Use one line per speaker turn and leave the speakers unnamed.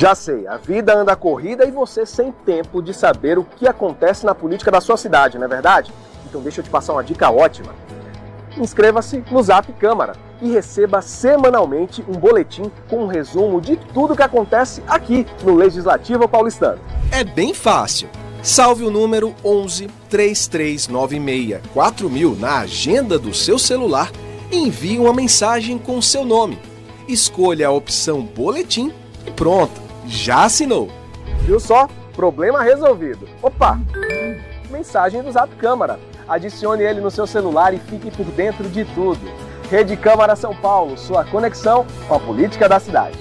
Já sei, a vida anda corrida e você sem tempo de saber o que acontece na política da sua cidade, não é verdade? Então deixa eu te passar uma dica ótima. Inscreva-se no Zap Câmara e receba semanalmente um boletim com um resumo de tudo que acontece aqui no Legislativo Paulistano.
É bem fácil. Salve o número 11 3396 4000 na agenda do seu celular e envie uma mensagem com seu nome. Escolha a opção Boletim e pronto, já assinou.
Viu só? Problema resolvido. Opa! Mensagem do Zap Câmara. Adicione ele no seu celular e fique por dentro de tudo. Rede Câmara São Paulo, sua conexão com a política da cidade.